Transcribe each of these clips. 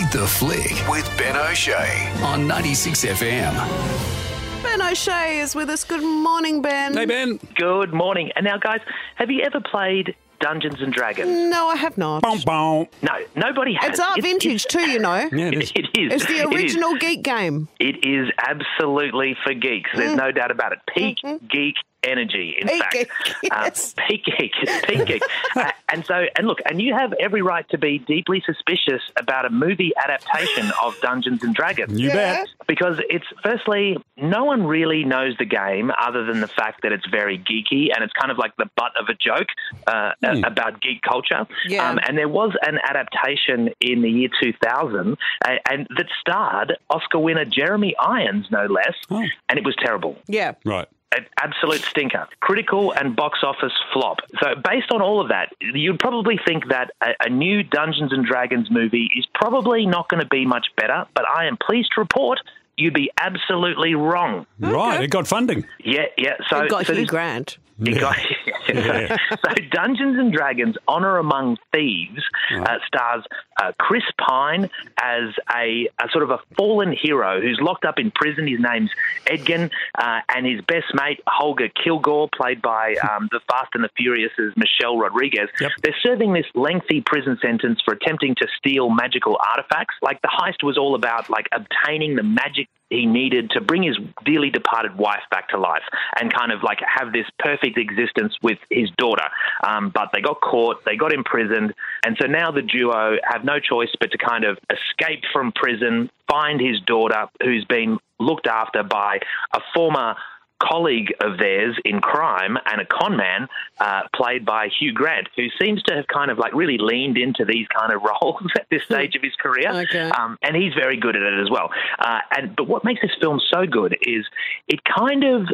Rate the Flick with Ben O'Shea on 96 FM. Ben O'Shea is with us. Good morning, Ben. Hey, Ben. Good morning. And now, guys, have you ever played Dungeons and Dragons? No, I have not. Boom, boom. No, nobody has. It's art It's- vintage too, you know. Yeah, it is. It is. It's the It is. original geek game. It is absolutely for geeks. There's mm. no doubt about it. Peak mm-hmm. geek energy, in Mm. Peak fact. geek, Uh, peak geek. Peak geek. Uh, and so, and look, and you have every right to be deeply suspicious about a movie adaptation of Dungeons and Dragons. You Yeah. bet. Because it's firstly, no one really knows the game other than the fact that it's very geeky and it's kind of like the butt of a joke uh, Hmm. about geek culture. Yeah. Um, and there was an adaptation in the year 2000 uh, and that starred Oscar winner Jeremy Irons, no less, Oh. and it was terrible. Yeah. Right. An absolute stinker. Critical and box office flop. So, based on all of that, you'd probably think that a, a new Dungeons and Dragons movie is probably not going to be much better, but I am pleased to report you'd be absolutely wrong. Right. It got funding. Yeah, yeah. So, We've got so Hugh this- Grant. you got- Yeah. so Dungeons and Dragons: Honor Among Thieves uh, stars uh, Chris Pine as a, a sort of a fallen hero who's locked up in prison. His name's Edgin, uh, and his best mate Holga Kilgore, played by um, the Fast and the Furious's Michelle Rodriguez. Yep. They're serving this lengthy prison sentence for attempting to steal magical artifacts. Like the heist was all about like obtaining the magic he needed to bring his dearly departed wife back to life and kind of like have this perfect existence with his daughter. Um, but they got caught, they got imprisoned, and so now the duo have no choice but to kind of escape from prison, find his daughter who's been looked after by a former colleague of theirs in crime and a con man uh, played by Hugh Grant, who seems to have kind of like really leaned into these kind of roles at this stage of his career. Okay. Um, and he's very good at it as well. Uh, and but what makes this film so good is it kind of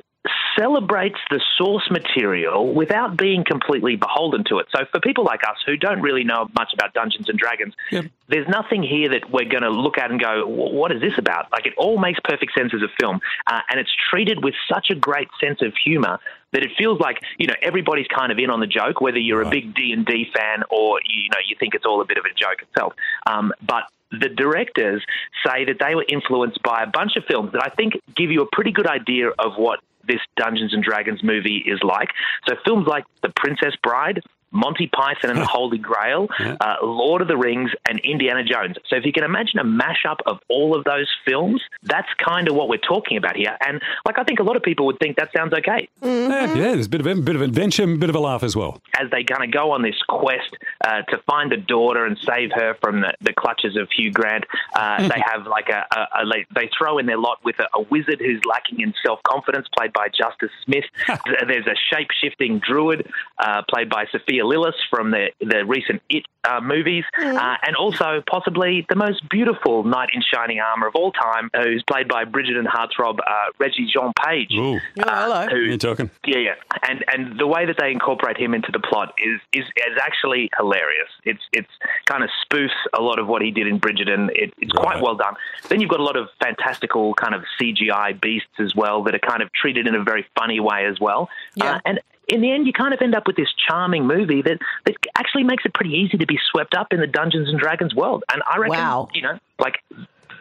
celebrates the source material without being completely beholden to it. So for people like us who don't really know much about Dungeons and Dragons, Yep. there's nothing here that we're going to look at and go, what is this about? Like it all makes perfect sense as a film, uh, and it's treated with such a great sense of humor that it feels like you know everybody's kind of in on the joke, whether you're a big D and D fan or you know you think it's all a bit of a joke itself. Um, but the directors say that they were influenced by a bunch of films that I think give you a pretty good idea of what this Dungeons and Dragons movie is like. So films like The Princess Bride. Monty Python and the Holy Grail, uh, Lord of the Rings, and Indiana Jones. So, if you can imagine a mashup of all of those films, that's kind of what we're talking about here. And, like, I think a lot of people would think that sounds okay. Yeah, yeah, there's a bit of a bit of adventure, a bit of a laugh as well. as they kind of go on this quest uh, to find a daughter and save her from the, the clutches of Hugh Grant, uh, they have like a, a, a they throw in their lot with a, a wizard who's lacking in self confidence, played by Justice Smith. There's a shape shifting druid, uh, played by Sophia Lillis from the the recent It uh, movies, uh, and also possibly the most beautiful knight in shining armor of all time, uh, who's played by Bridgerton Heartthrob uh, Regé-Jean Page. Ooh, Oh, hello. who- you're talking. yeah, yeah, and and the way that they incorporate him into the plot is is, is actually hilarious. It's it's kind of spoofs a lot of what he did in Bridgerton. It, it's quite well done. Then you've got a lot of fantastical kind of CGI beasts as well that are kind of treated in a very funny way as well. Yeah. Uh, and in the end, you kind of end up with this charming movie that, that actually makes it pretty easy to be swept up in the Dungeons and Dragons world. And I reckon, Wow. you know, like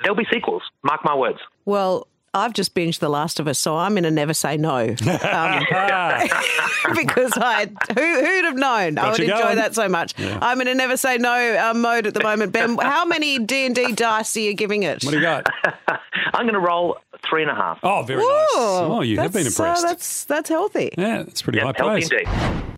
there'll be sequels. Mark my words. Well, I've just binged The Last of Us, so I'm going to never say no. Um, because I who, who'd have known I would enjoy going. that so much. I'm in a never say no uh, mode at the moment. Ben, how many D and D dice are you giving it? What do you got? I'm going to roll three and a half. Oh, very nice. Oh, you have been That's, uh, impressed. that's that's healthy. yeah, that's pretty Yeah, high healthy praise. indeed.